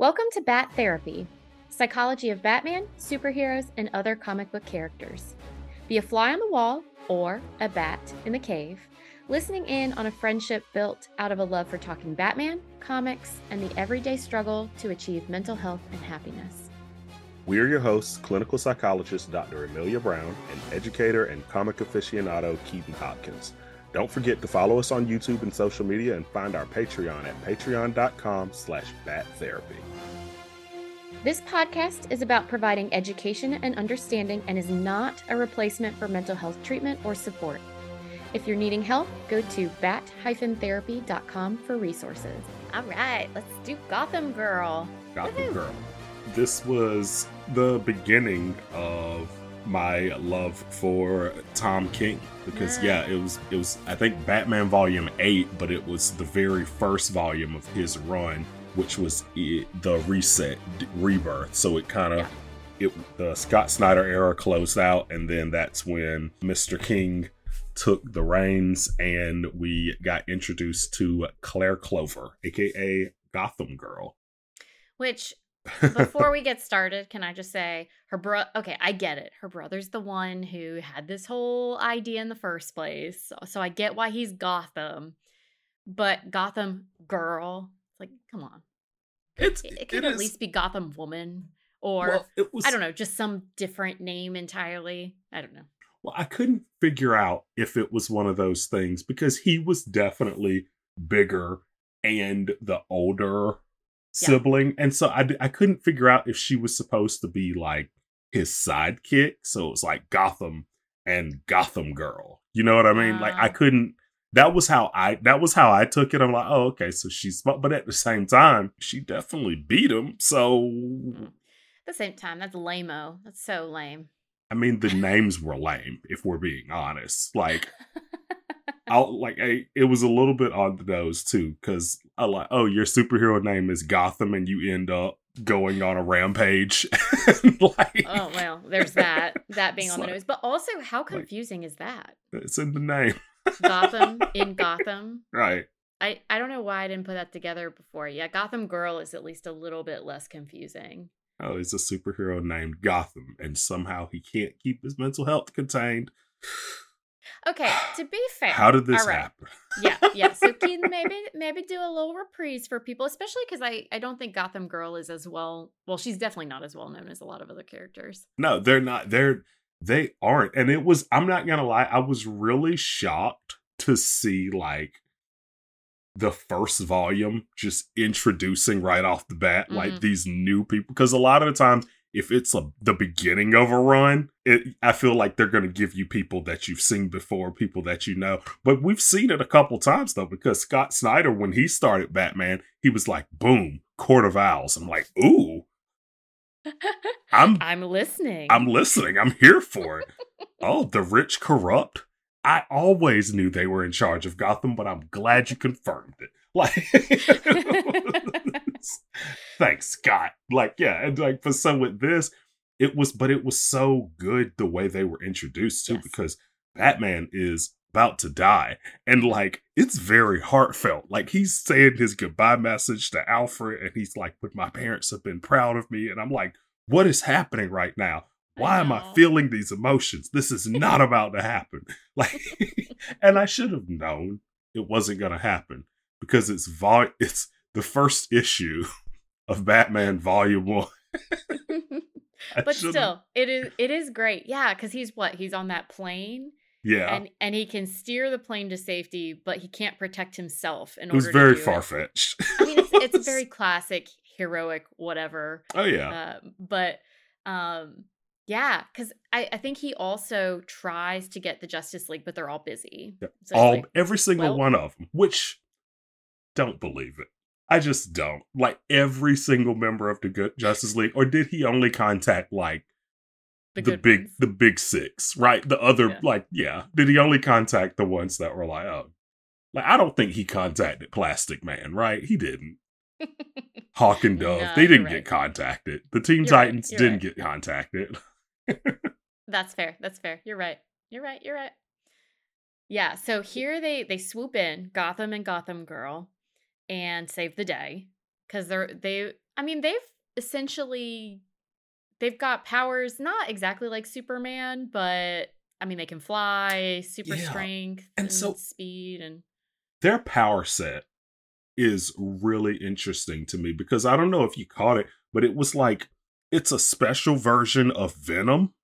Welcome to Bat Therapy, psychology of Batman, superheroes, and other comic book characters. Be a fly on the wall or a bat in the cave, listening in on a friendship built out of a love for talking Batman, comics, and the everyday struggle to achieve mental health and happiness. We are your hosts, clinical psychologist Dr. Amelia Brown and educator and comic aficionado Keaton Hopkins. Don't forget to follow us on YouTube and social media and find our Patreon at patreon.com slash battherapy. This podcast is about providing education and understanding and is not a replacement for mental health treatment or support. If you're needing help, go to bat-therapy.com for resources. All right, let's do Gotham Girl. Gotham Woohoo. Girl. This was the beginning of my love for Tom King because yeah, it was it was I think Batman Volume 8, but it was the very first volume of his run which was i the reset rebirth. So it kind of it the Scott Snyder era closed out and then that's when Mr. King took the reins and we got introduced to Claire Clover, aka Gotham Girl. Which, before we get started, can I just say her bro? Okay, I get it. Her brother's the one who had this whole idea in the first place, so, so I get why he's Gotham. But Gotham Girl, it's like, come on, It's it, it could it at is- least be Gotham Woman, or well, it was I don't know, just some different name entirely. I don't know. Well, I couldn't figure out if it was one of those things because he was definitely bigger and the older Yeah. sibling. And so I, I couldn't figure out if she was supposed to be like his sidekick. So it was like Gotham and Gotham Girl. You know what I mean? like I couldn't. That was how I. That was how I took it. I'm like, oh, okay. So she's, but but at the same time, she definitely beat him. So At the same time, that's lame-o. That's so lame. I mean, the names were lame, if we're being honest. Like, I'll like I, it was a little bit on the nose too, because I like, oh, your superhero name is Gotham, and you end up going on a rampage. like, oh well, there's that. That being on the nose, but also how confusing is that? it's in the name, Gotham in Gotham. right? I, I don't know why I didn't put that together before. Yeah, Gotham Girl is at least a little bit less confusing. Oh, he's a superhero named Gotham, and somehow he can't keep his mental health contained. Okay, to be fair. How did this right. happen? yeah, yeah. So Keaton, maybe maybe do a little reprise for people, especially because I I don't think Gotham Girl is as well. Well, she's definitely not as well known as a lot of other characters. No, they're not. They're they aren't. And it was. I'm not gonna lie. I was really shocked to see like the first volume just introducing right off the bat like Mhm. these new people because a lot of the times if it's a, the beginning of a run it i feel like they're going to give you people that you've seen before people that you know but we've seen it a couple times though because scott snyder when he started batman he was like boom court of owls i'm like ooh i'm I'm listening. I'm listening. I'm here for it. oh, the rich corrupt. I always knew they were in charge of Gotham, but I'm glad you confirmed it. Like, thanks, Scott. Like, yeah, and like for some with this, it was, but it was so good the way they were introduced to Yes. because Batman is about to die, and like it's very heartfelt. Like he's saying his goodbye message to Alfred, and he's like, "But my parents have been proud of me," and I'm like, "What is happening right now?" why am I feeling these emotions? This is not about to happen. Like, and I should have known it wasn't going to happen because it's vol- it's the first issue of Batman Volume One. But should've- still, it is it is great. Yeah, because he's what? He's on that plane. yeah, and and he can steer the plane to safety, but he can't protect himself in it was very far fetched. I mean, it's, it's very classic heroic whatever. oh yeah, Uh, but um, yeah, because I I think he also tries to get the Justice League, but they're all busy. So all like, every single well- one of them. Which don't believe it. I just don't like every single member of the good Justice League. Or did he only contact like the, the, big ones. the big six, right? The other Yeah. like yeah. Did he only contact the ones that were like, oh like I don't think he contacted Plastic Man, right? He didn't. Hawk and Dove, No, they didn't right. get contacted. The Teen You're Titans you're didn't right. get contacted. That's fair. That's fair. You're right. You're right. You're right. Yeah. So here they they swoop in Gotham and Gotham Girl and save the day because they're they. I mean, they've essentially they've got powers not exactly like Superman, but I mean, they can fly, super Yeah. strength, And and, so- speed, and their power set is really interesting to me because I don't know if you caught it, but it was like it's a special version of Venom.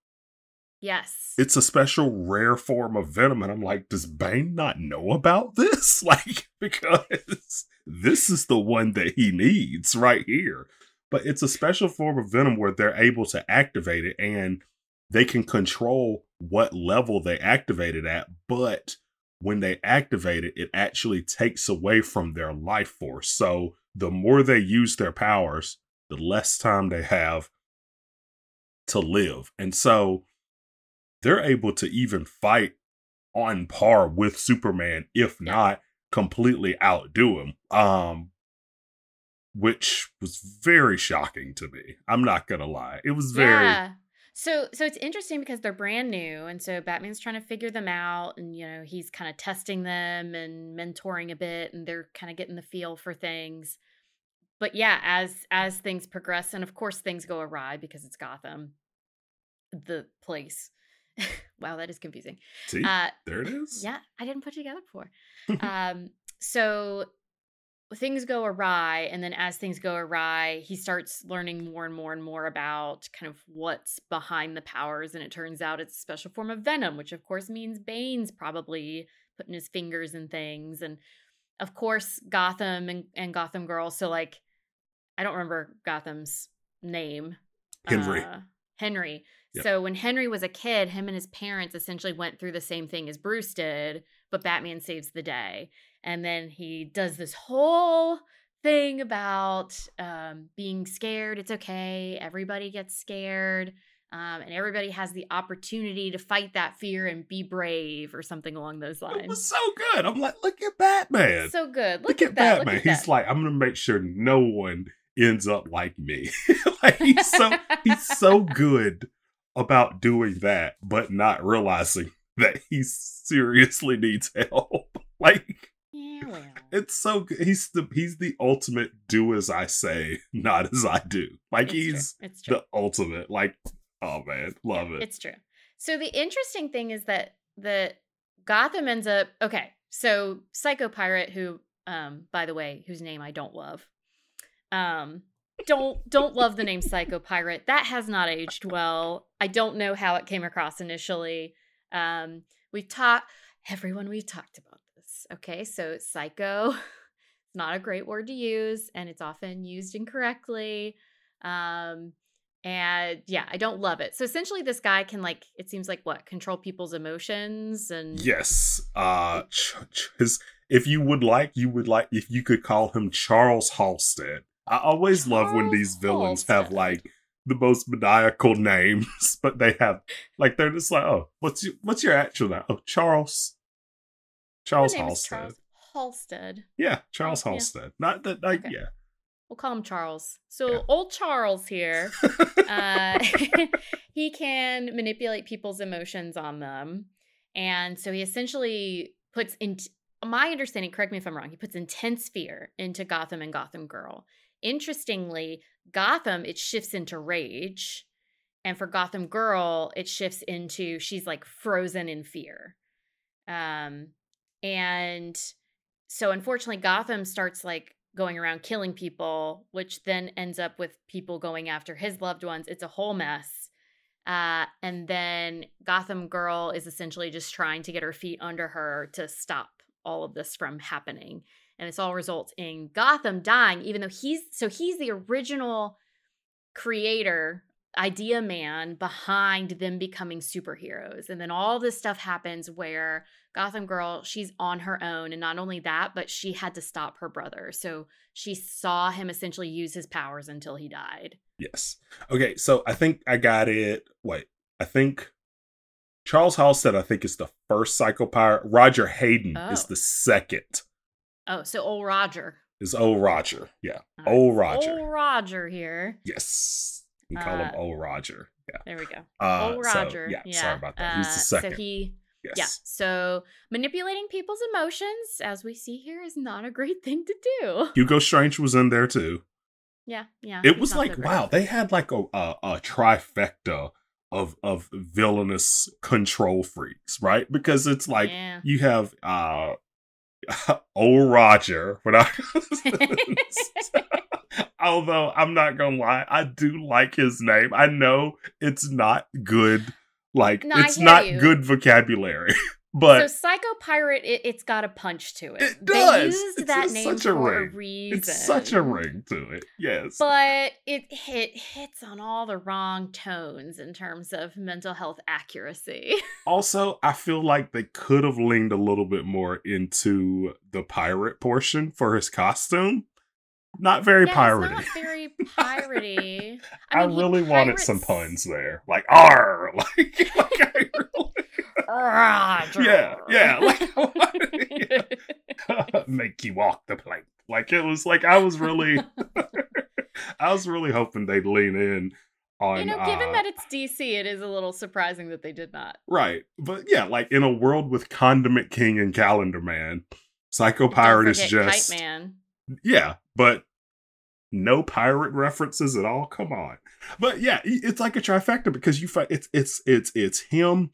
yes, It's a special rare form of Venom, and I'm like, does Bane not know about this? Like, because this is the one that he needs right here. But it's a special form of Venom where they're able to activate it and they can control what level they activate it at, but when they activate it, it actually takes away from their life force. So the more they use their powers, the less time they have to live. And so they're able to even fight on par with Superman, if not completely outdo him. Um which was very shocking to me. I'm not gonna lie. It was very yeah. So so it's interesting because they're brand new, and so Batman's trying to figure them out, and you know he's kind of testing them and mentoring a bit, and they're kind of getting the feel for things. But yeah, as as things progress, and of course things go awry because it's Gotham, the place. wow, that is confusing. see, Uh, there it is. yeah, I didn't put it together before. um, so things go awry, and then as things go awry, he starts learning more and more and more about kind of what's behind the powers, and it turns out it's a special form of venom, which of course means Bane's probably putting his fingers in things, and of course Gotham and, and Gotham Girl. So like, I don't remember Gotham's name. Henry. Uh, Henry. Yep. So when Henry was a kid, him and his parents essentially went through the same thing as Bruce did, but Batman saves the day. And then he does this whole thing about um, being scared. It's okay. Everybody gets scared. Um, and everybody has the opportunity to fight that fear and be brave or something along those lines. It was so good. I'm like, look at Batman. so good. look, Look, at, at, that. Batman. Look at He's that. like, I'm gonna make sure no one ends up like me. like he's so he's so good about doing that, but not realizing that he seriously needs help. like yeah, well. it's so good. He's the he's the ultimate do as I say, not as I do. Like It's he's true. It's true. the ultimate. Like, oh man, love it. It's true. So the interesting thing is that the Gotham ends up okay. So Psycho Pirate, who, um, by the way, whose name I don't love, um, don't don't love the name Psycho Pirate. That has not aged well. I don't know how it came across initially. Um, we've talked everyone. We've talked about this. Okay, so Psycho, not a great word to use, and it's often used incorrectly. Um, and yeah, I don't love it. So essentially, this guy can like it seems like what control people's emotions and Yes. Uh ch- ch- his if you would like, you would like if you could call him Charles Halstead. I always love when these villains have like the most maniacal names, but they have like they're just like, oh, what's your what's your actual name? Oh, Charles. Charles My name is Halstead. Charles Halstead. Yeah, Charles Oh, yeah. Halstead. Not that like Okay. yeah. We'll call him Charles. So Yeah. old Charles here, uh, he can manipulate people's emotions on them, and so he essentially puts in my understanding. Correct me if I'm wrong. He puts intense fear into Gotham and Gotham Girl. Interestingly, Gotham it shifts into rage, and for Gotham Girl it shifts into she's like frozen in fear. Um, and so unfortunately, Gotham starts like going around killing people, which then ends up with people going after his loved ones. It's a whole mess. Uh, and then Gotham Girl is essentially just trying to get her feet under her to stop all of this from happening. And this all results in Gotham dying, even though he's so he's the original creator, idea man behind them becoming superheroes. And then all this stuff happens where Gotham Girl, she's on her own. And not only that, but she had to stop her brother. So she saw him essentially use his powers until he died. Yes. Okay, so I think I got it. Wait, I think Charles Halstead, I think, is the first Psycho Pirate. Roger Hayden is Oh. the second. Oh, so old Roger. Is old Roger. Yeah. Right. Old Roger. Old Roger here. Yes. We call him Uh, old Roger. Yeah. There we go. Uh, old so, Roger. yeah, yeah. Sorry about that. He's the Uh, second. So he yes. Yeah. So manipulating people's emotions, as we see here, is not a great thing to do. Hugo Strange was in there too. Yeah, yeah. It was like so wow, they had like a, a a trifecta of of villainous control freaks, right? Because it's like yeah. you have uh old oh, Roger, when I although I'm not gonna lie, I do like his name. I know it's not good, like No, it's not you. good vocabulary, but so Psycho Pirate, it, it's got a punch to it. It does. They used It's that a- name such a for a ring. reason. it's such a ring to it. Yes. But it hit hits on all the wrong tones in terms of mental health accuracy. Also, I feel like they could have leaned a little bit more into the pirate portion for his costume. Not very yeah, piratey. Not very piratey. I, mean, he really wanted some puns there, like "r," like, like I really. Yeah, yeah, like yeah. make you walk the plank. Like it was like I was really, I was really hoping they'd lean in on. you know, given uh, that it's DC, it is a little surprising that they did not. Right. But yeah, like in a world with Condiment King and Calendar Man, Psycho Pirate is just Kite Man. yeah, but no pirate references at all. Come on. But yeah, it's like a trifecta because you find it's it's it's it's him,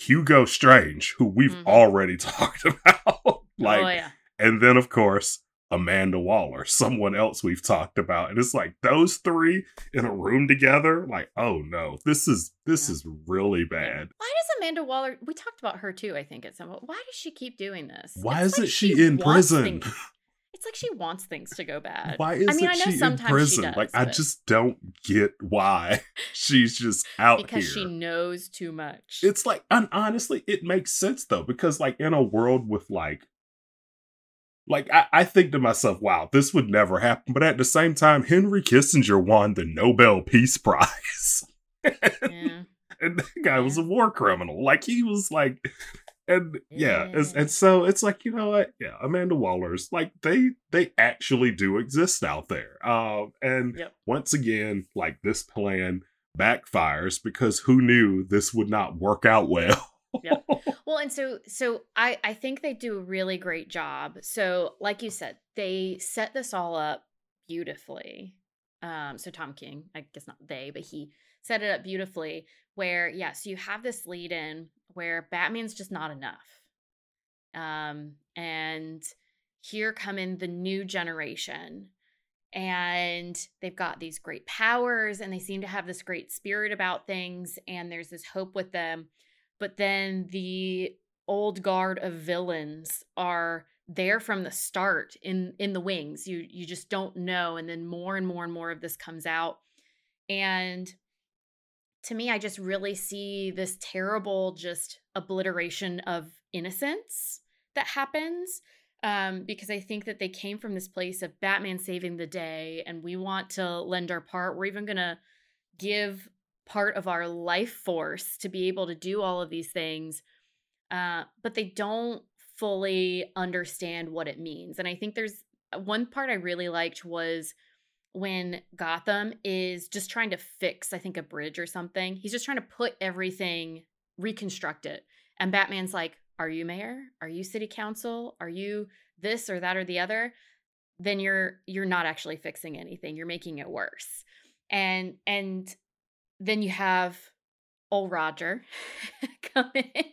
Hugo Strange, who we've Mhm. already talked about. like oh yeah. and then of course Amanda Waller, someone else we've talked about. And it's like those three in a room together, like, oh no, this is this Yeah. is really bad. Why does Amanda Waller? We talked about her too, I think, at some point. Why does she keep doing this? Why It's isn't like she in prison? things- it's like she wants things to go bad. Why isn't mean, I know she in sometimes she prison? does, like, I just don't get why she's just out because here. she knows too much. It's like, and honestly, it makes sense though, because like in a world with like, like I, I think to myself, wow, this would never happen. But at the same time, Henry Kissinger won the Nobel Peace Prize, yeah. and that guy was a war criminal. Like he was like, and yeah, it's- and so it's like you know what, yeah, Amanda Waller's like they they actually do exist out there. Um, and Yep. once again, like this plan backfires because who knew this would not work out well. Yep. Well, and so so I I think they do a really great job. So, like you said, they set this all up beautifully. Um so Tom King, I guess not they, but he set it up beautifully where yes, you have this lead in where Batman's just not enough. Um and here come in the new generation and they've got these great powers and they seem to have this great spirit about things and there's this hope with them but then the old guard of villains are there from the start in in the wings you you just don't know and then more and more and more of this comes out and to me i just really see this terrible just obliteration of innocence that happens um, because I think that they came from this place of Batman saving the day, and we want to lend our part. We're even gonna give part of our life force to be able to do all of these things, uh, but they don't fully understand what it means. And I think there's uh, one part I really liked was when Gotham is just trying to fix, I think, a bridge or something. He's just trying to put everything, reconstruct it. And Batman's like, Are you mayor? Are you city council? Are you this or that or the other? Then you're you're not actually fixing anything. You're making it worse. And and then you have old Roger come in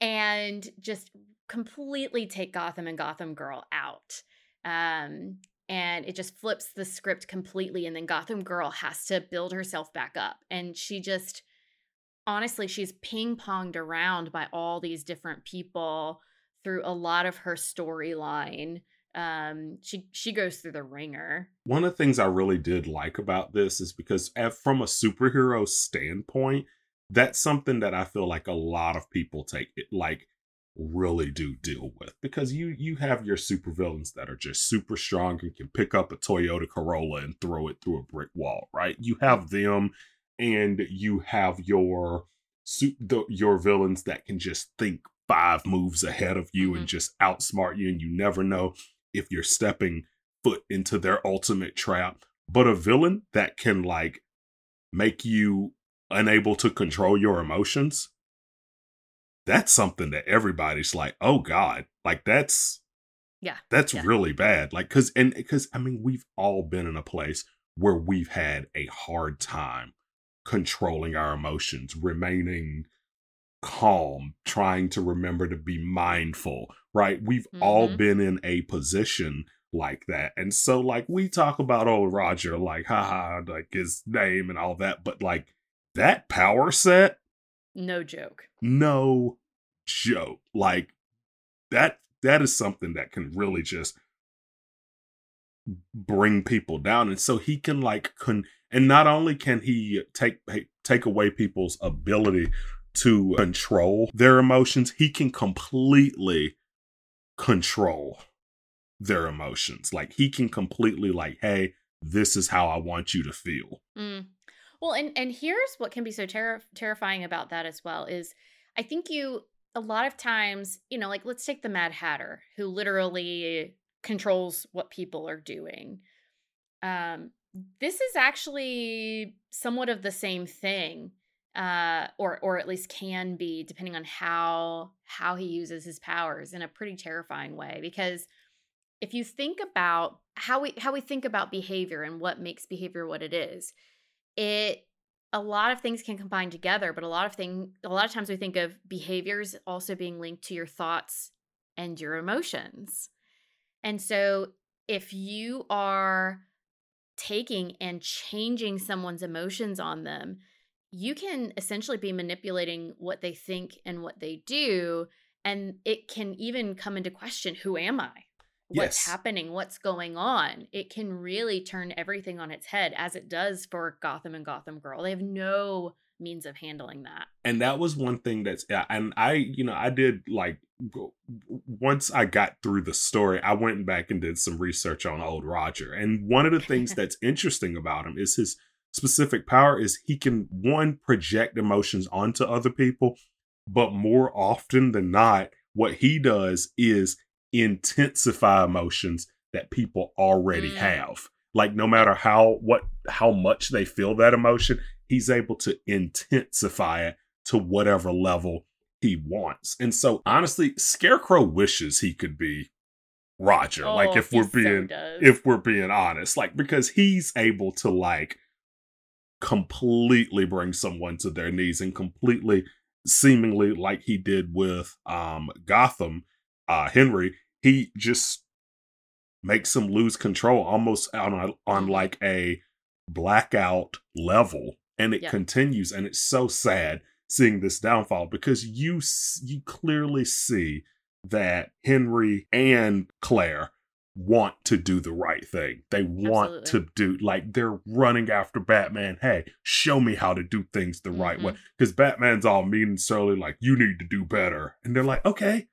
and just completely take Gotham and Gotham Girl out. Um, and it just flips the script completely. And then Gotham Girl has to build herself back up. And she just, honestly, she's ping ponged around by all these different people through a lot of her storyline. Um, she she goes through the ringer. One of the things I really did like about this is because, from a superhero standpoint, that's something that I feel like a lot of people take it like really do deal with because you you have your supervillains that are just super strong and can pick up a Toyota Corolla and throw it through a brick wall, right? You have them and you have your your villains that can just think five moves ahead of you and Mhm. just outsmart you and you never know if you're stepping foot into their ultimate trap but a villain that can like make you unable to control your emotions that's something that everybody's like oh god like that's Yeah, that's yeah. really bad like because and because i mean we've all been in a place where we've had a hard time controlling our emotions, remaining calm, trying to remember to be mindful, right? We've mm-hmm. all been in a position like that. And so, like, we talk about old Roger, like, haha, like his name and all that, but like that power set, no joke. No joke. Like, that that is something that can really just bring people down and so he can like con and not only can he take take away people's ability to control their emotions he can completely control their emotions like he can completely like hey this is how i want you to feel mm. Well and and here's what can be so ter- terrifying about that as well is i think you a lot of times, you know, like let's take the Mad Hatter, who literally controls what people are doing. Um, this is actually somewhat of the same thing, uh, or or at least can be, depending on how how he uses his powers in a pretty terrifying way. Because if you think about how we how we think about behavior and what makes behavior what it is, it a lot of things can combine together, but a lot of thing a lot of times we think of behaviors also being linked to your thoughts and your emotions. And so if you are taking and changing someone's emotions on them, you can essentially be manipulating what they think and what they do and it can even come into question who am I? What's yes. happening, what's going on. It can really turn everything on its head, as it does for Gotham and Gotham Girl. They have no means of handling that. And that was one thing that's, and I, you know, I did like, once I got through the story, I went back and did some research on old Roger. And one of the things that's interesting about him is his specific power is he can, one, project emotions onto other people, but more often than not, what he does is intensify emotions that people already mm. have. Like no matter how what how much they feel that emotion, he's able to intensify it to whatever level he wants. And so honestly, Scarecrow wishes he could be Roger. Oh, like if we're being so if we're being honest, like because he's able to like completely bring someone to their knees and completely seemingly like he did with um Gotham uh, Henry, he just makes him lose control almost on a, on like a blackout level, and it yeah. continues, and it's so sad seeing this downfall because you you clearly see that Henry and Claire want to do the right thing. They want Absolutely. to do like they're running after Batman. Hey, show me how to do things the mm-hmm. right way. Because mm-hmm. Batman's all mean and surly, like you need to do better, and they're like, okay,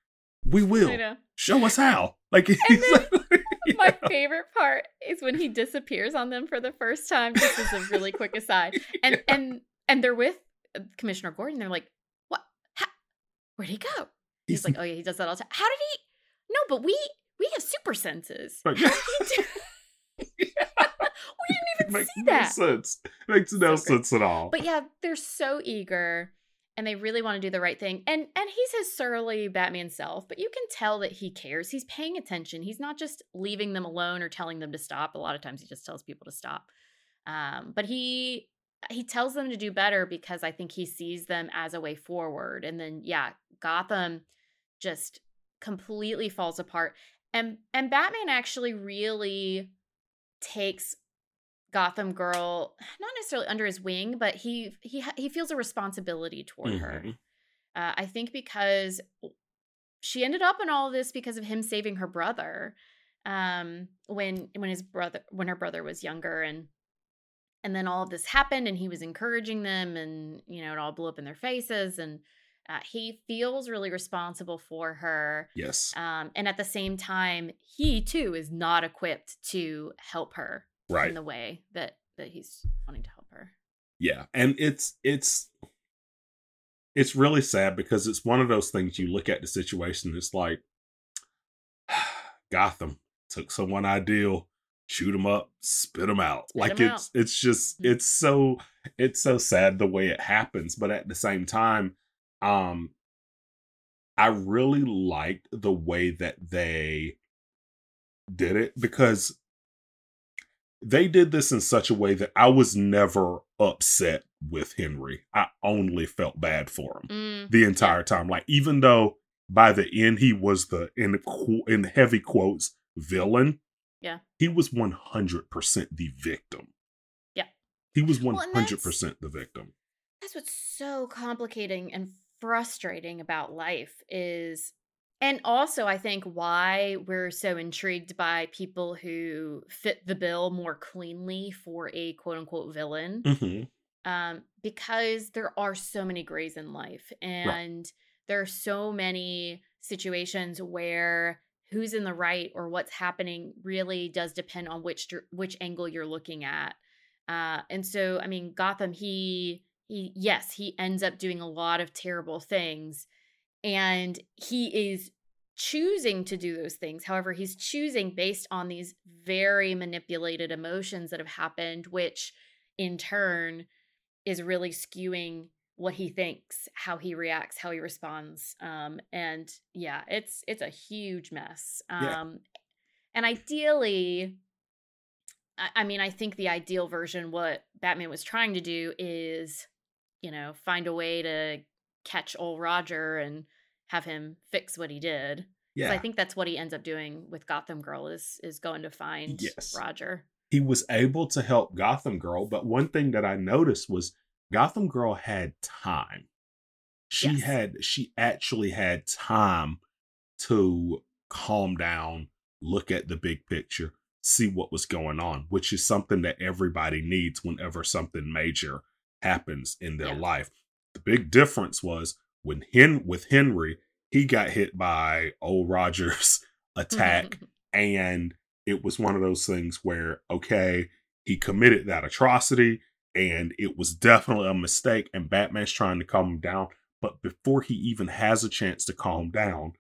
we will. Show us how. Like, then, my favorite part is when he disappears on them for the first time. This is a really quick aside, and yeah. and and they're with uh, Commissioner Gordon. They're like, "What? How? Where'd he go?" He's, He's like, "Oh yeah, he does that all the time." How did he? No, but we we have super senses. How did he do? we didn't even see that. sense. Makes no so sense at all. But yeah, they're so eager and they really want to do the right thing. And and he's his surly Batman self, but you can tell that he cares. He's paying attention. He's not just leaving them alone or telling them to stop. A lot of times he just tells people to stop. Um, but he he tells them to do better because I think he sees them as a way forward. And then yeah, Gotham just completely falls apart. And and Batman actually really takes Gotham Girl, not necessarily under his wing, but he he he feels a responsibility toward mm-hmm. her. Uh, I think because she ended up in all this because of him saving her brother um, when when his brother when her brother was younger and and then all of this happened and he was encouraging them and you know it all blew up in their faces and uh, he feels really responsible for her yes um, and at the same time he too is not equipped to help her right. in the way that that he's wanting to help her. Yeah, and it's it's it's really sad because it's one of those things you look at the situation. It's like Gotham took someone ideal, shoot them up, spit them out. Spit like it's out. it's just mm-hmm. it's so it's so sad the way it happens, but at the same time, um, I really liked the way that they did it because they did this in such a way that I was never upset with Henry. I only felt bad for him Mm, the entire time. Like even though by the end he was the in in heavy quotes villain. Yeah. He was 100% the victim. Yeah. He was 100% the victim. that's what's so complicating and frustrating about life is and also i think why we're so intrigued by people who fit the bill more cleanly for a quote unquote villain Mhm. um, because there are so many grays in life and there are so many situations where who's in the right or what's happening really does depend on which which angle you're looking at uh, and so i mean gotham he he yes he ends up doing a lot of terrible things and he is choosing to do those things however he's choosing based on these very manipulated emotions that have happened which in turn is really skewing what he thinks how he reacts how he responds um and yeah it's it's a huge mess um Yeah. and ideally I, I mean i think the ideal version what batman was trying to do is you know find a way to catch old roger and have him fix what he did. Yeah. i think that's what he ends up doing with gotham girl is is going to find Yes. roger he was able to help Gotham Girl, but one thing that I noticed was Gotham Girl had time. She Yes. had she actually had time to calm down, look at the big picture, see what was going on, which is something that everybody needs whenever something major happens in their Yeah. life. The big difference was when Hen with Henry, he got hit by old Rogers attack and it was one of those things where okay he committed that atrocity and it was definitely a mistake and batman's trying to calm him down. But before he even has a chance to calm down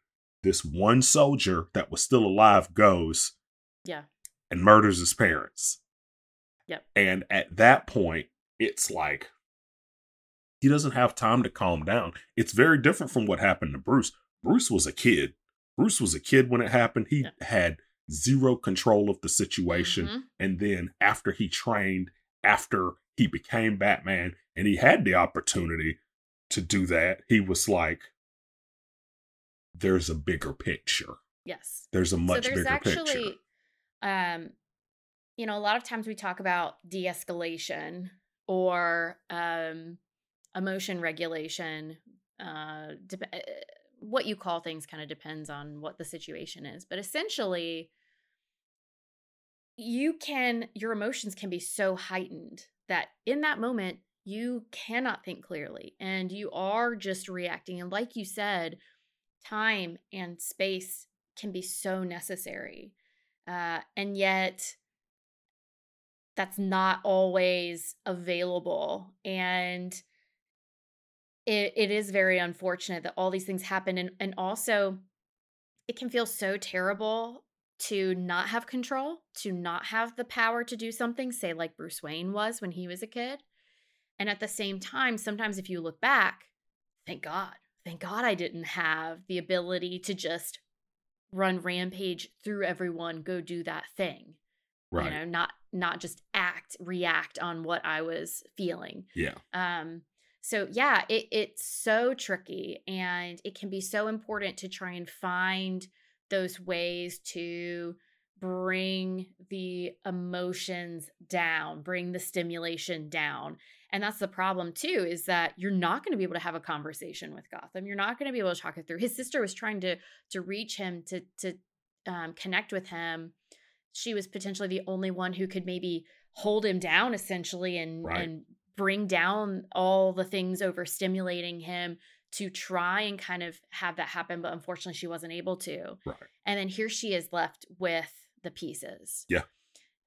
this one soldier that was still alive goes yeah. and murders his parents. Yep. and at that point it's like he doesn't have time to calm down. It's very different from what happened to bruce. Bruce was a kid. Bruce was a kid when it happened. He Yeah. had zero control of the situation. Mhm. and then after he trained after he became batman and he had the opportunity to do that he was like there's a bigger picture. Yes. There's a much so there's bigger actually picture. um you know a lot of times we talk about de-escalation or um emotion regulation uh, dep- uh what you call things kind of depends on what the situation is but essentially you can your emotions can be so heightened that in that moment you cannot think clearly and you are just reacting and like you said time and space can be so necessary uh, and yet that's not always available and it, it is very unfortunate that all these things happen and, and also it can feel so terrible to not have control to not have the power to do something say like bruce wayne was when he was a kid and at the same time sometimes if you look back thank god thank god i didn't have the ability to just run rampage through everyone go do that thing right. you know not not just act react on what i was feeling. Yeah. Um so yeah it, it's so tricky and it can be so important to try and find those ways to bring the emotions down bring the stimulation down and that's the problem too is that you're not going to be able to have a conversation with gotham. You're not going to be able to talk it through. His sister was trying to to reach him to to um, connect with him. She was potentially the only one who could maybe hold him down essentially and Right. and bring down all the things overstimulating him to try and kind of have that happen but unfortunately she wasn't able to. Right. And then here she is left with the pieces. Yeah.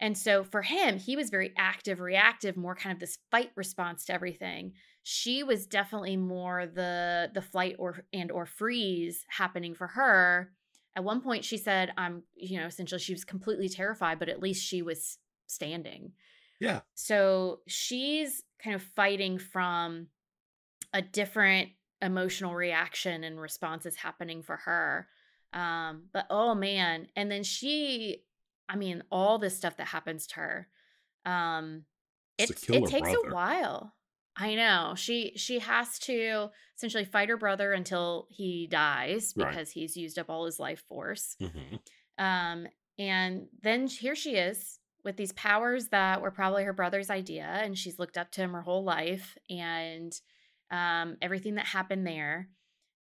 and so for him he was very active reactive more kind of this fight response to everything. She was definitely more the the flight or and or freeze happening for her. At one point she said i'm you know essentially she was completely terrified but at least she was standing yeah so she's kind of fighting from a different emotional reaction and responses happening for her. Um, but oh man, and then she, I mean, all this stuff that happens to her. Um, It's it it takes brother. a while. I know. She she has to essentially fight her brother until he dies Right. because he's used up all his life force. Mhm. Um, and then here she is with these powers that were probably her brother's idea, and she's looked up to him her whole life, and um, everything that happened there.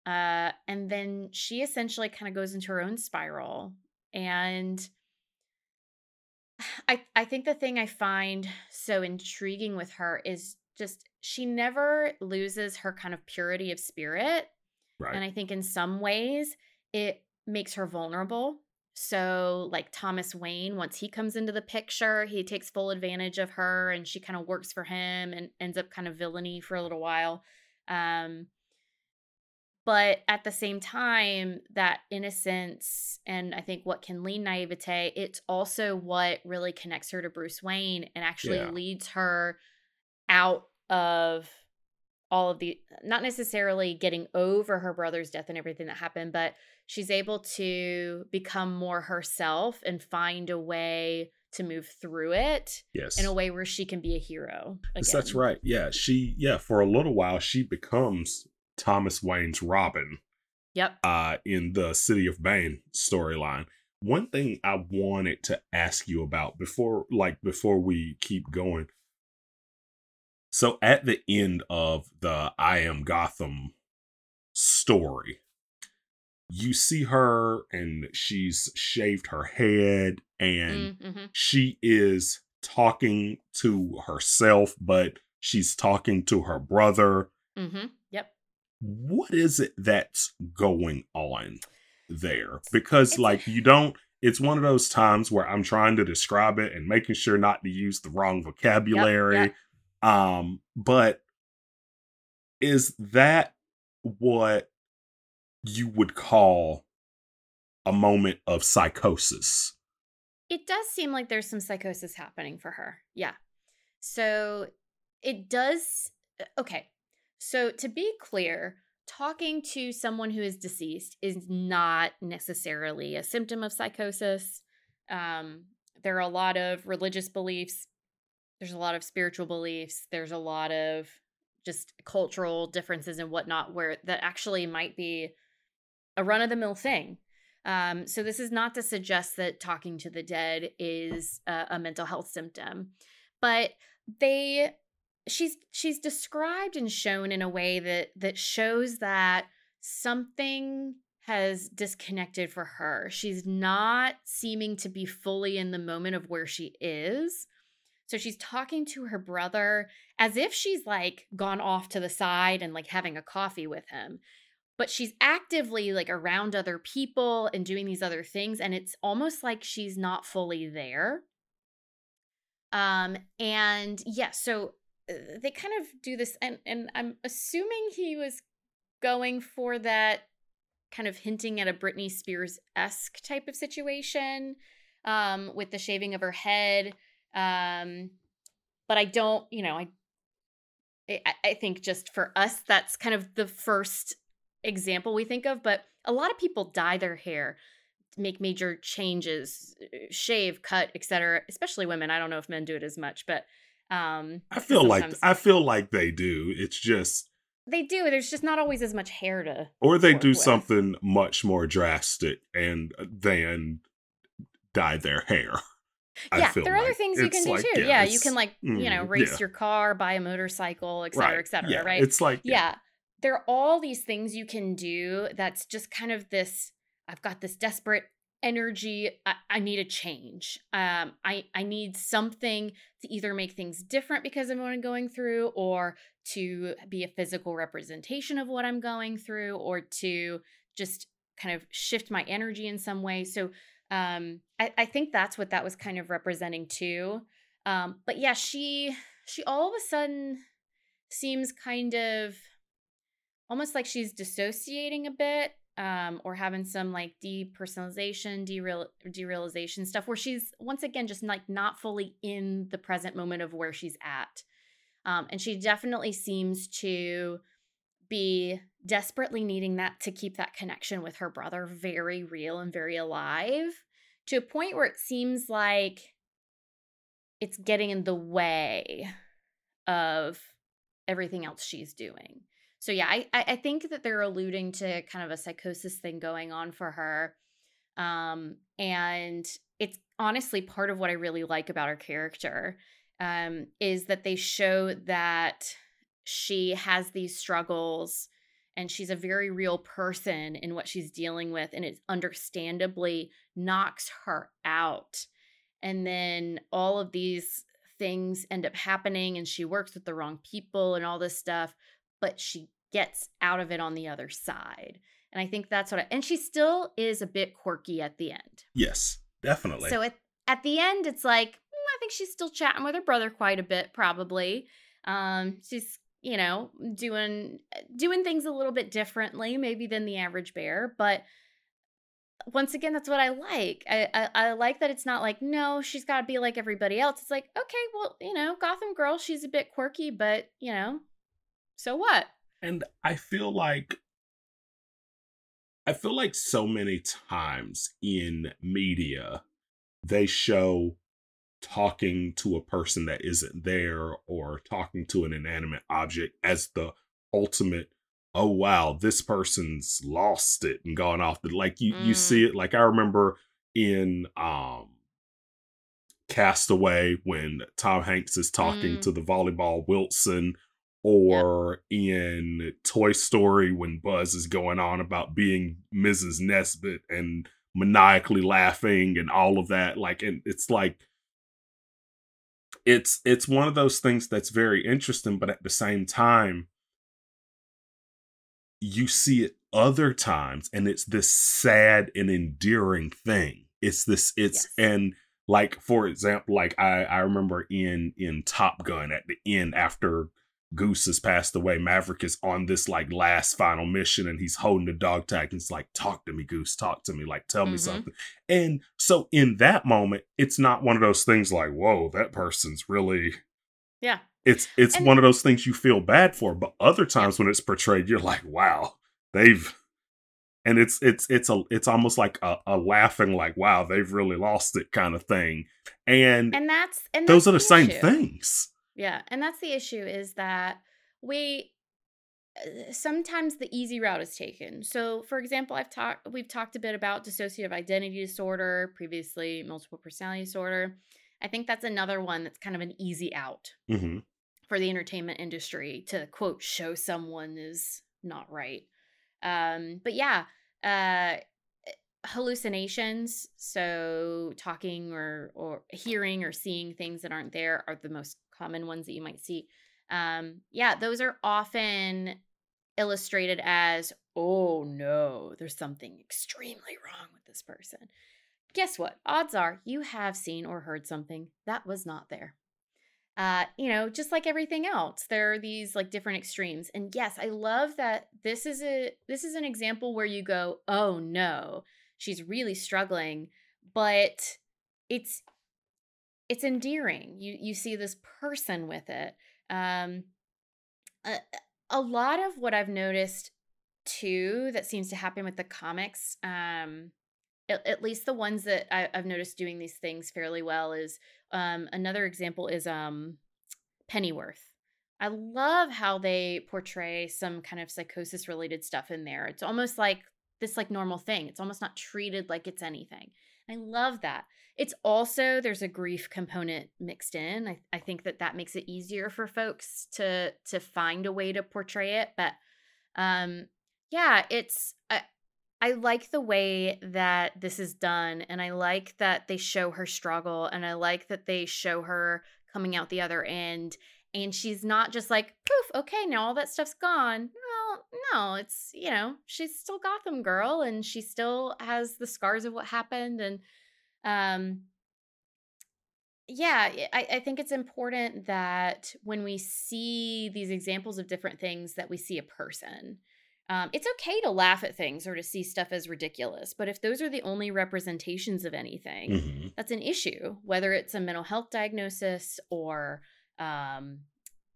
Uh, and then she essentially kind of goes into her own spiral. And I I think the thing I find so intriguing with her is just she never loses her kind of purity of spirit. Right. And I think in some ways it makes her vulnerable. So, like Thomas Wayne, once he comes into the picture, he takes full advantage of her and she kind of works for him and ends up kind of villainy for a little while. Um, but at the same time, that innocence and I think what can lead naivete, it's also what really connects her to Bruce Wayne and actually Yeah. leads her out of all of the not necessarily getting over her brother's death and everything that happened, but she's able to become more herself and find a way to move through it yes. in a way where she can be a hero. Yes, That's right. Yeah, she yeah, for a little while she becomes Thomas Wayne's Robin Yep. uh in the City of Bane storyline. One thing I wanted to ask you about before like before we keep going. So at the end of the I am Gotham story, you see her and she's shaved her head and Mm-hmm. she is talking to herself, but she's talking to her brother. Mm-hmm. Yep. What is it that's going on there? Because, It's- like, you don't, it's one of those times where I'm trying to describe it and making sure not to use the wrong vocabulary. yep. Um, but is that what you would call a moment of psychosis? It does seem like there's some psychosis happening for her. Yeah. So it does. uh, Okay. So to be clear, talking to someone who is deceased is not necessarily a symptom of psychosis. Um, there are a lot of religious beliefs, there's a lot of spiritual beliefs, there's a lot of just cultural differences and whatnot where that actually might be a run of the mill thing. Um, so this is not to suggest that talking to the dead is a, a mental health symptom, but they she's she's described and shown in a way that that shows that something has disconnected for her. She's not seeming to be fully in the moment of where she is. So she's talking to her brother as if she's like gone off to the side and like having a coffee with him but she's actively like around other people and doing these other things and it's almost like she's not fully there. Um and yeah so uh, they kind of do this and and i'm assuming he was going for that kind of hinting at a britney spears-esque type of situation um with the shaving of her head um but i don't you know i I, I think just for us, that's kind of the first example we think of. But a lot of people dye their hair, make major changes, uh, shave, cut, etc. Especially women. I don't know if men do it as much, but um, I feel like I feel like they do. It's just they do. There's just not always as much hair to. or they do with. something much more drastic and than dye their hair. Yeah, there are other things you can do like, too. Yeah, you can like you know mm, race yeah. your car, buy a motorcycle, etc., right, etc. yeah, right? It's like yeah there are all these things you can do that's just kind of this i've got this desperate energy i, I need a change um i i need something to either make things different because of what i'm going through or to be a physical representation of what i'm going through or to just kind of shift my energy in some way so um i, I think that's what that was kind of representing too. Um but yeah she she all of a sudden seems kind of almost like she's dissociating a bit um, or having some like depersonalization dereal- derealization stuff where she's once again just like not fully in the present moment of where she's at. Um, and she definitely seems to be desperately needing that to keep that connection with her brother very real and very alive to a point where it seems like it's getting in the way of everything else she's doing. So yeah, I I think that they're alluding to kind of a psychosis thing going on for her. Um, and it's honestly part of what I really like about her character um, is that they show that she has these struggles and she's a very real person in what she's dealing with and it understandably knocks her out. And then all of these things end up happening and she works with the wrong people and all this stuff but she gets out of it on the other side. And i think that's what I, and she still is a bit quirky at the end. Yes definitely. So at, at the end it's like mm, i think she's still chatting with her brother quite a bit probably. Um she's you know doing eh, doing things a little bit differently maybe than the average bear but once again that's what i like. I, I, I like that it's not like no she's got to be like everybody else. It's like okay well you know gotham girl she's a bit quirky but you know so what? And i feel like i feel like so many times in media they show talking to a person that isn't there or talking to an inanimate object as the ultimate oh wow this person's lost it and gone off the like you mm. you see it like i remember in um castaway when tom hanks is talking mm. to the volleyball wilson or in toy story when buzz is going on about being mrs Nesbit and maniacally laughing and all of that like and it's like it's it's one of those things that's very interesting but at the same time you see it other times and it's this sad and endearing thing it's this it's yes. and like for example like i i remember in in top gun at the end after Goose has passed away. Maverick is on this like last final mission and he's holding the dog tag and it's like, talk to me, Goose, talk to me, like tell mm-hmm. me something. And so in that moment, it's not one of those things like, whoa, that person's really Yeah. It's it's and one of those things you feel bad for, but other times when it's portrayed, you're like, wow, they've and it's it's it's a it's almost like a, a laughing like wow they've really lost it kind of thing and and that's and those that's are the same issue. things yeah, and that's the issue is that we uh, sometimes the easy route is taken. So, for example, I've talked we've talked a bit about dissociative identity disorder, previously multiple personality disorder. I think that's another one that's kind of an easy out mm-hmm. for the entertainment industry to quote show someone is not right. Um, but yeah, uh, hallucinations, so talking or or hearing or seeing things that aren't there, are the most common ones that you might see. Um, yeah, those are often illustrated as, oh no, there's something extremely wrong with this person. Guess what? Odds are you have seen or heard something that was not there. Uh, you know, just like everything else, there are these like different extremes. And yes, I love that this is a this is an example where you go, oh no, she's really struggling, but it's it's endearing. You you see this person with it. Um, a, a lot of what I've noticed too that seems to happen with the comics, um, at, at least the ones that I, have noticed doing these things fairly well, is um, another example is um, Pennyworth. I love how they portray some kind of psychosis related stuff in there. It's almost like this like normal thing. It's almost not treated like it's anything. I love that. It's also there's a grief component mixed in. I, I think that that makes it easier for folks to to find a way to portray it. But um, yeah, it's I, I like the way that this is done, and I like that they show her struggle, and I like that they show her coming out the other end. And she's not just like, poof, okay, now all that stuff's gone. No, no, it's, you know, she's still Gotham girl and she still has the scars of what happened. And um, yeah, I, I think it's important that when we see these examples of different things, that we see a person. Um, it's okay to laugh at things or to see stuff as ridiculous, but if those are the only representations of anything, mm-hmm. that's an issue. Whether it's a mental health diagnosis or um,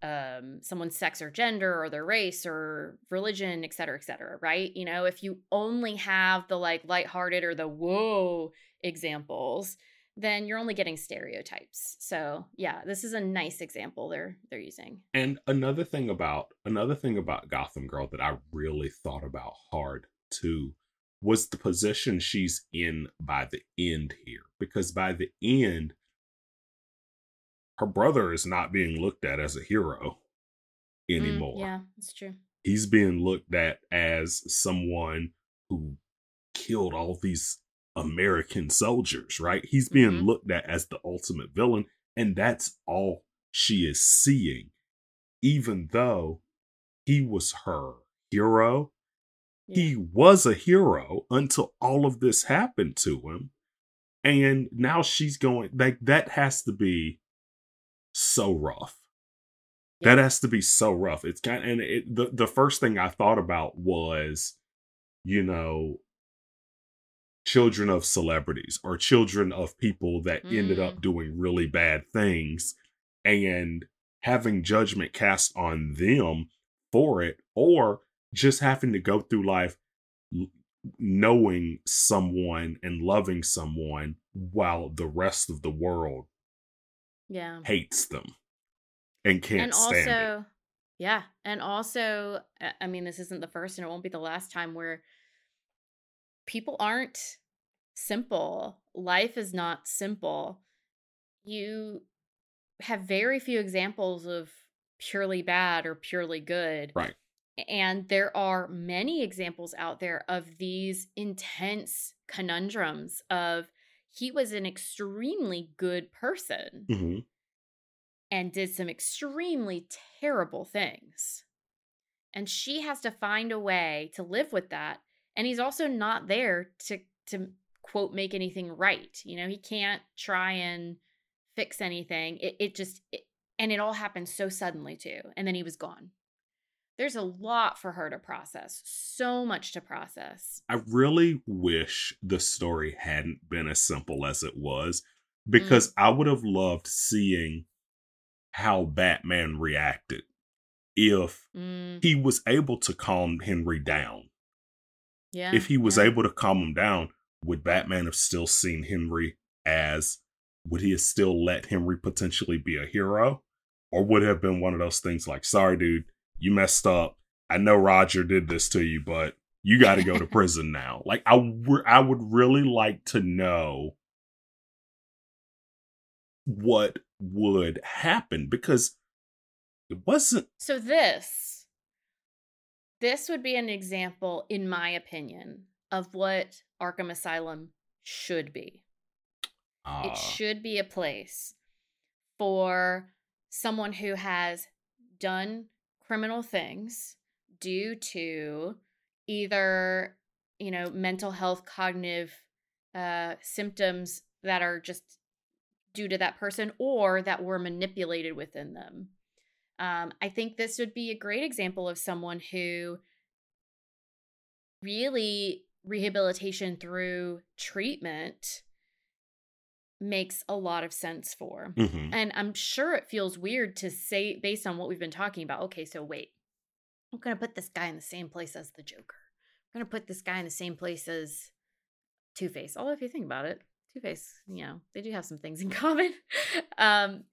um, someone's sex or gender or their race or religion, et cetera, et cetera, right? You know, if you only have the like lighthearted or the whoa examples, then you're only getting stereotypes. So yeah, this is a nice example they're they're using. And another thing about another thing about Gotham Girl that I really thought about hard too was the position she's in by the end here. Because by the end, her brother is not being looked at as a hero anymore. Mm, yeah, that's true. He's being looked at as someone who killed all these American soldiers, right? He's being mm-hmm. looked at as the ultimate villain, and that's all she is seeing, even though he was her hero. Yeah. He was a hero until all of this happened to him. And now she's going like that has to be so rough. Yeah. That has to be so rough. It's kind of, and it, the the first thing I thought about was, you know, children of celebrities or children of people that mm. ended up mm. doing really bad things and having judgment cast on them for it or just having to go through life knowing someone and loving someone while the rest of the world yeah hates them and can't and stand also, it. Yeah, and also uh, I mean this isn't the first and it won't be the last time where people aren't simple. Life is not simple. You have very few examples of purely bad or purely good. Right. And there are many examples out there of these intense conundrums of he was an extremely good person mm-hmm. and did some extremely terrible things. And she has to find a way to live with that. And he's also not there to to quote make anything right. You know, he can't try and fix anything. It it just it, and it all happened so suddenly too. And then he was gone. There's a lot for her to process. So much to process. I really wish the story hadn't been as simple as it was because mm. I would have loved seeing how Batman reacted if mm. he was able to calm Henry down. Yeah. If he was yeah. able to calm him down, would Batman have still seen Henry as would he have still let Henry potentially be a hero? Or would it have been one of those things like, sorry, dude, you messed up. I know Roger did this to you, but you got to go to prison now. Like, I, w- I would really like to know what would happen because it wasn't. So, this, this would be an example, in my opinion, of what Arkham Asylum should be. Uh. It ah. should be a place for someone who has done criminal things due to either, you know, mental health, cognitive uh, symptoms that are just due to that person or that were manipulated within them. Um, I think this would be a great example of someone who really rehabilitation through treatment makes a lot of sense for. Mm-hmm. And I'm sure it feels weird to say, based on what we've been talking about, okay, so wait, I'm going to put this guy in the same place as the Joker. I'm going to put this guy in the same place as Two Face. Although, if you think about it, Two Face, you know, they do have some things in common. um,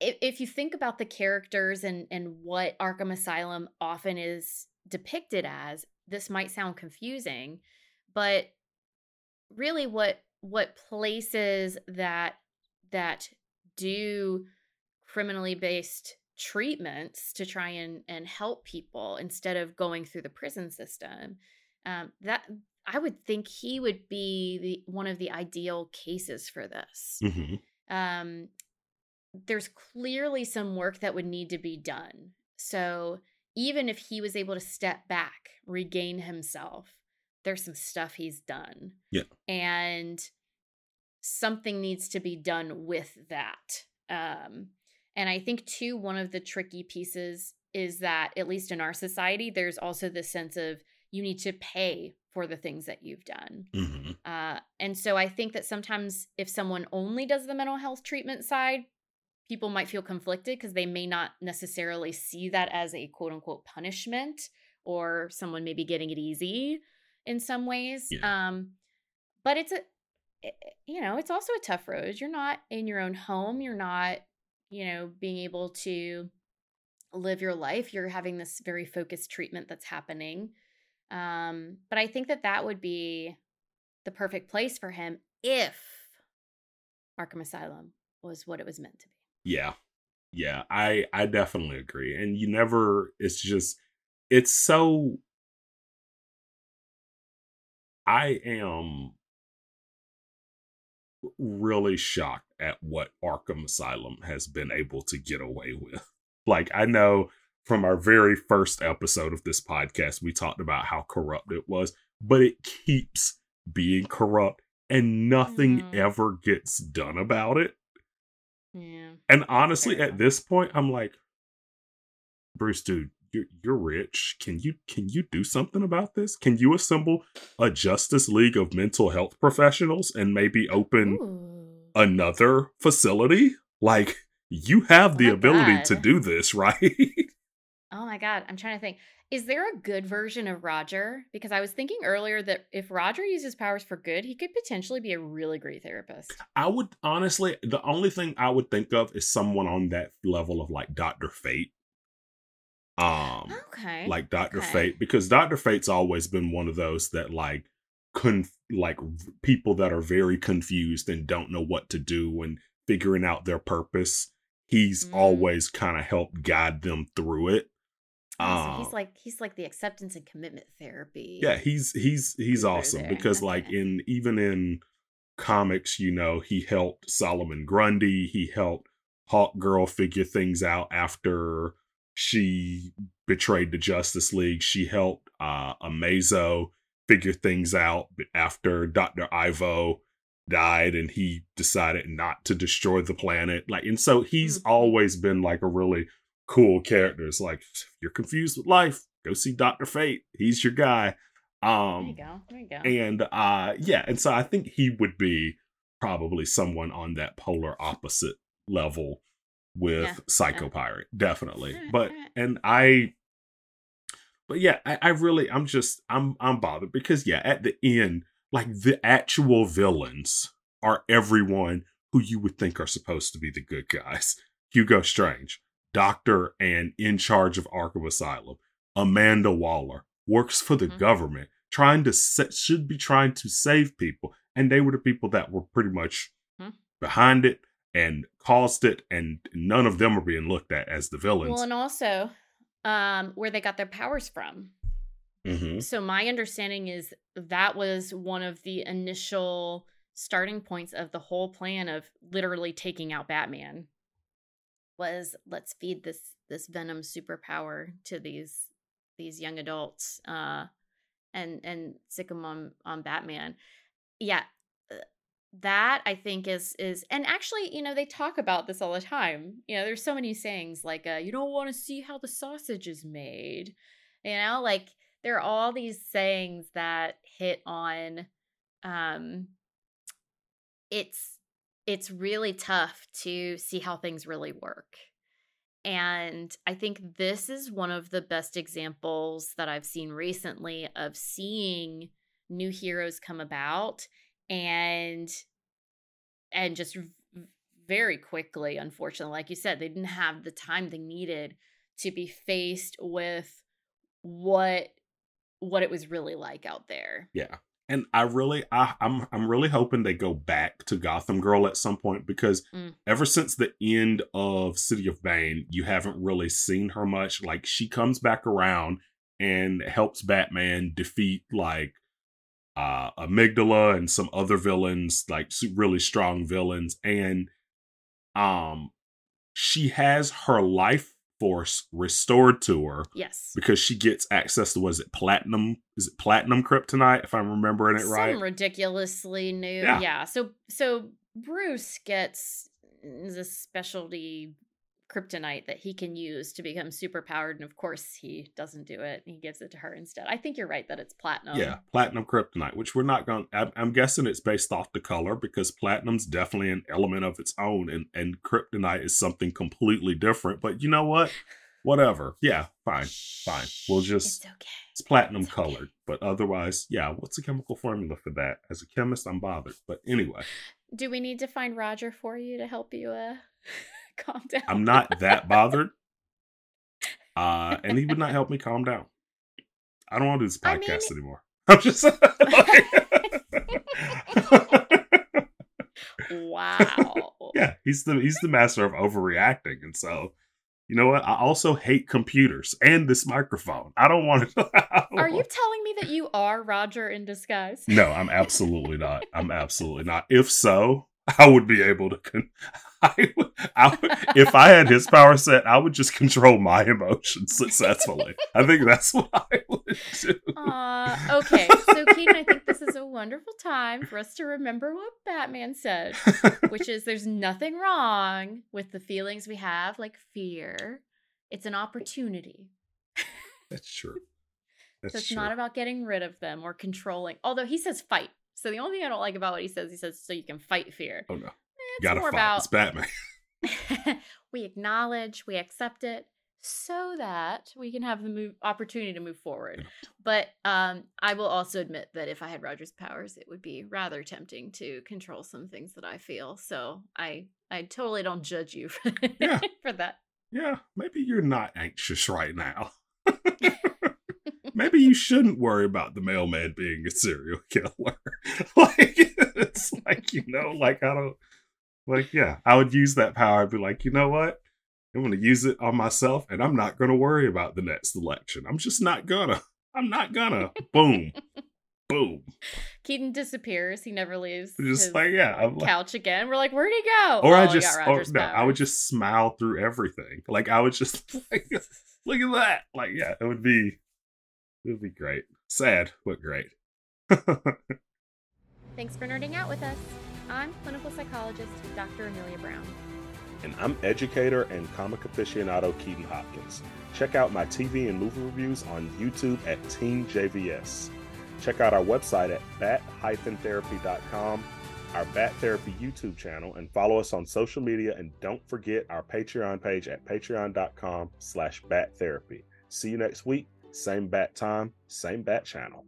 if, if you think about the characters and and what Arkham Asylum often is depicted as, this might sound confusing but really what what places that that do criminally based treatments to try and and help people instead of going through the prison system um, that i would think he would be the one of the ideal cases for this mm-hmm. um, there's clearly some work that would need to be done so even if he was able to step back regain himself there's some stuff he's done. Yeah. And something needs to be done with that. Um, and I think, too, one of the tricky pieces is that, at least in our society, there's also this sense of you need to pay for the things that you've done. Mm-hmm. Uh, and so I think that sometimes if someone only does the mental health treatment side, people might feel conflicted because they may not necessarily see that as a quote unquote punishment or someone maybe getting it easy in some ways. Yeah. Um, but it's a you know, it's also a tough road. You're not in your own home. You're not, you know, being able to live your life. You're having this very focused treatment that's happening. Um, but I think that that would be the perfect place for him if Arkham Asylum was what it was meant to be. Yeah. Yeah, I I definitely agree. And you never it's just it's so I am really shocked at what Arkham Asylum has been able to get away with. Like I know from our very first episode of this podcast we talked about how corrupt it was, but it keeps being corrupt and nothing mm. ever gets done about it. Yeah. And honestly, at this point, I'm like, Bruce, dude, you're you're rich. Can you can you do something about this? Can you assemble a Justice League of mental health professionals and maybe open Ooh. another facility? Like you have oh the ability God. to do this, right? oh my God, I'm trying to think. Is there a good version of Roger? Because I was thinking earlier that if Roger uses powers for good, he could potentially be a really great therapist. I would honestly, the only thing I would think of is someone on that level of like Dr. Fate. Um okay. Like Dr. Okay. Fate because Dr. Fate's always been one of those that like conf- like people that are very confused and don't know what to do and figuring out their purpose. He's mm. always kind of helped guide them through it. Oh, so he's um like he's like the acceptance and commitment therapy. Yeah, he's he's he's awesome there. because okay. like in even in comics, you know, he helped Solomon Grundy, he helped Hawkgirl figure things out after she betrayed the Justice League. She helped uh Amazo figure things out after Dr. Ivo died and he decided not to destroy the planet. Like and so he's mm-hmm. always been like a really cool character. It's Like you're confused with life, go see Doctor Fate. He's your guy. Um, there you go. There you go. And uh, yeah, and so I think he would be probably someone on that polar opposite level with yeah. Psycho Pirate, definitely. But and I, but yeah, I, I really, I'm just, I'm, I'm bothered because yeah, at the end, like the actual villains are everyone who you would think are supposed to be the good guys. Hugo Strange, doctor and in charge of Arkham Asylum, Amanda Waller, works for the mm-hmm. government, trying to set, should be trying to save people, and they were the people that were pretty much mm-hmm. behind it and caused it, and none of them are being looked at as the villains. Well, and also um, where they got their powers from. Mm-hmm. So my understanding is that was one of the initial starting points of the whole plan of literally taking out Batman was let's feed this this venom superpower to these these young adults uh and and sic them on on batman yeah that i think is is and actually you know they talk about this all the time you know there's so many sayings like uh you don't want to see how the sausage is made you know like there are all these sayings that hit on um it's it's really tough to see how things really work. And I think this is one of the best examples that I've seen recently of seeing new heroes come about and and just very quickly unfortunately like you said they didn't have the time they needed to be faced with what what it was really like out there. Yeah and I really, I, I'm, I'm really hoping they go back to Gotham Girl at some point because mm. ever since the end of City of Bane, you haven't really seen her much. Like she comes back around and helps Batman defeat like uh Amygdala and some other villains, like really strong villains, and um, she has her life force restored to her. Yes. Because she gets access to was it platinum? Is it platinum kryptonite if I'm remembering it Some right? ridiculously new. Yeah. yeah. So so Bruce gets the specialty kryptonite that he can use to become super powered. And of course, he doesn't do it. He gives it to her instead. I think you're right that it's platinum. Yeah, platinum kryptonite, which we're not going to. I'm guessing it's based off the color because platinum's definitely an element of its own. And, and kryptonite is something completely different. But you know what? whatever. Yeah, fine, fine. We'll just It's okay. it's platinum It's okay. colored, but otherwise, yeah. What's the chemical formula for that? As a chemist, I'm bothered. But anyway, Do we need to find Roger for you to help you uh calm down? I'm not that bothered. Uh, and he would not help me calm down. I don't want to do this I podcast mean- anymore. I'm just like, wow. yeah, he's the he's the master of overreacting, and so you know what? I also hate computers and this microphone. I don't want to. Don't Are you want- telling me that you are Roger in disguise? No, I'm absolutely not. I'm absolutely not. If so, I would be able to. Con- I would, I would, if I had his power set, I would just control my emotions successfully. I think that's what I would do. Uh, okay, so Keaton, I think this is a wonderful time for us to remember what Batman said, which is there's nothing wrong with the feelings we have, like fear. It's an opportunity. that's true. That's So it's true. not about getting rid of them or controlling. Although he says fight. So the only thing I don't like about what he says, he says so you can fight fear. oh no, It's gotta more fight. about It's Batman. we acknowledge, we accept it so that we can have the move opportunity to move forward. But um I will also admit that if I had Roger's powers, it would be rather tempting to control some things that I feel. So I I totally don't judge you for, Yeah. for that. Yeah, maybe you're not anxious right now. Maybe you shouldn't worry about the mailman being a serial killer. like it's like you know, like I don't like yeah, I would use that power. I'd be like, you know what? I'm gonna use it on myself, and I'm not gonna worry about the next election. I'm just not gonna. I'm not gonna. Boom, boom. Keaton disappears. He never leaves Just like yeah, I'm like, couch again. We're like, where'd he go? or Oh, I just, or no, I would just smile through everything. Like I would just like, look at that. Like yeah, it would be, it would be great. Sad, but great. Thanks for nerding out with us. I'm clinical psychologist Dr. Amelia Brown. and I'm educator and comic aficionado Keaton Hopkins. Check out my TV and movie reviews on YouTube at Team JVS. Check out our website at bat-therapy.com, our Bat Therapy YouTube channel, and follow us on social media. And don't forget our Patreon page at patreon.com slash bat therapy. See you next week. Same bat time, same bat channel.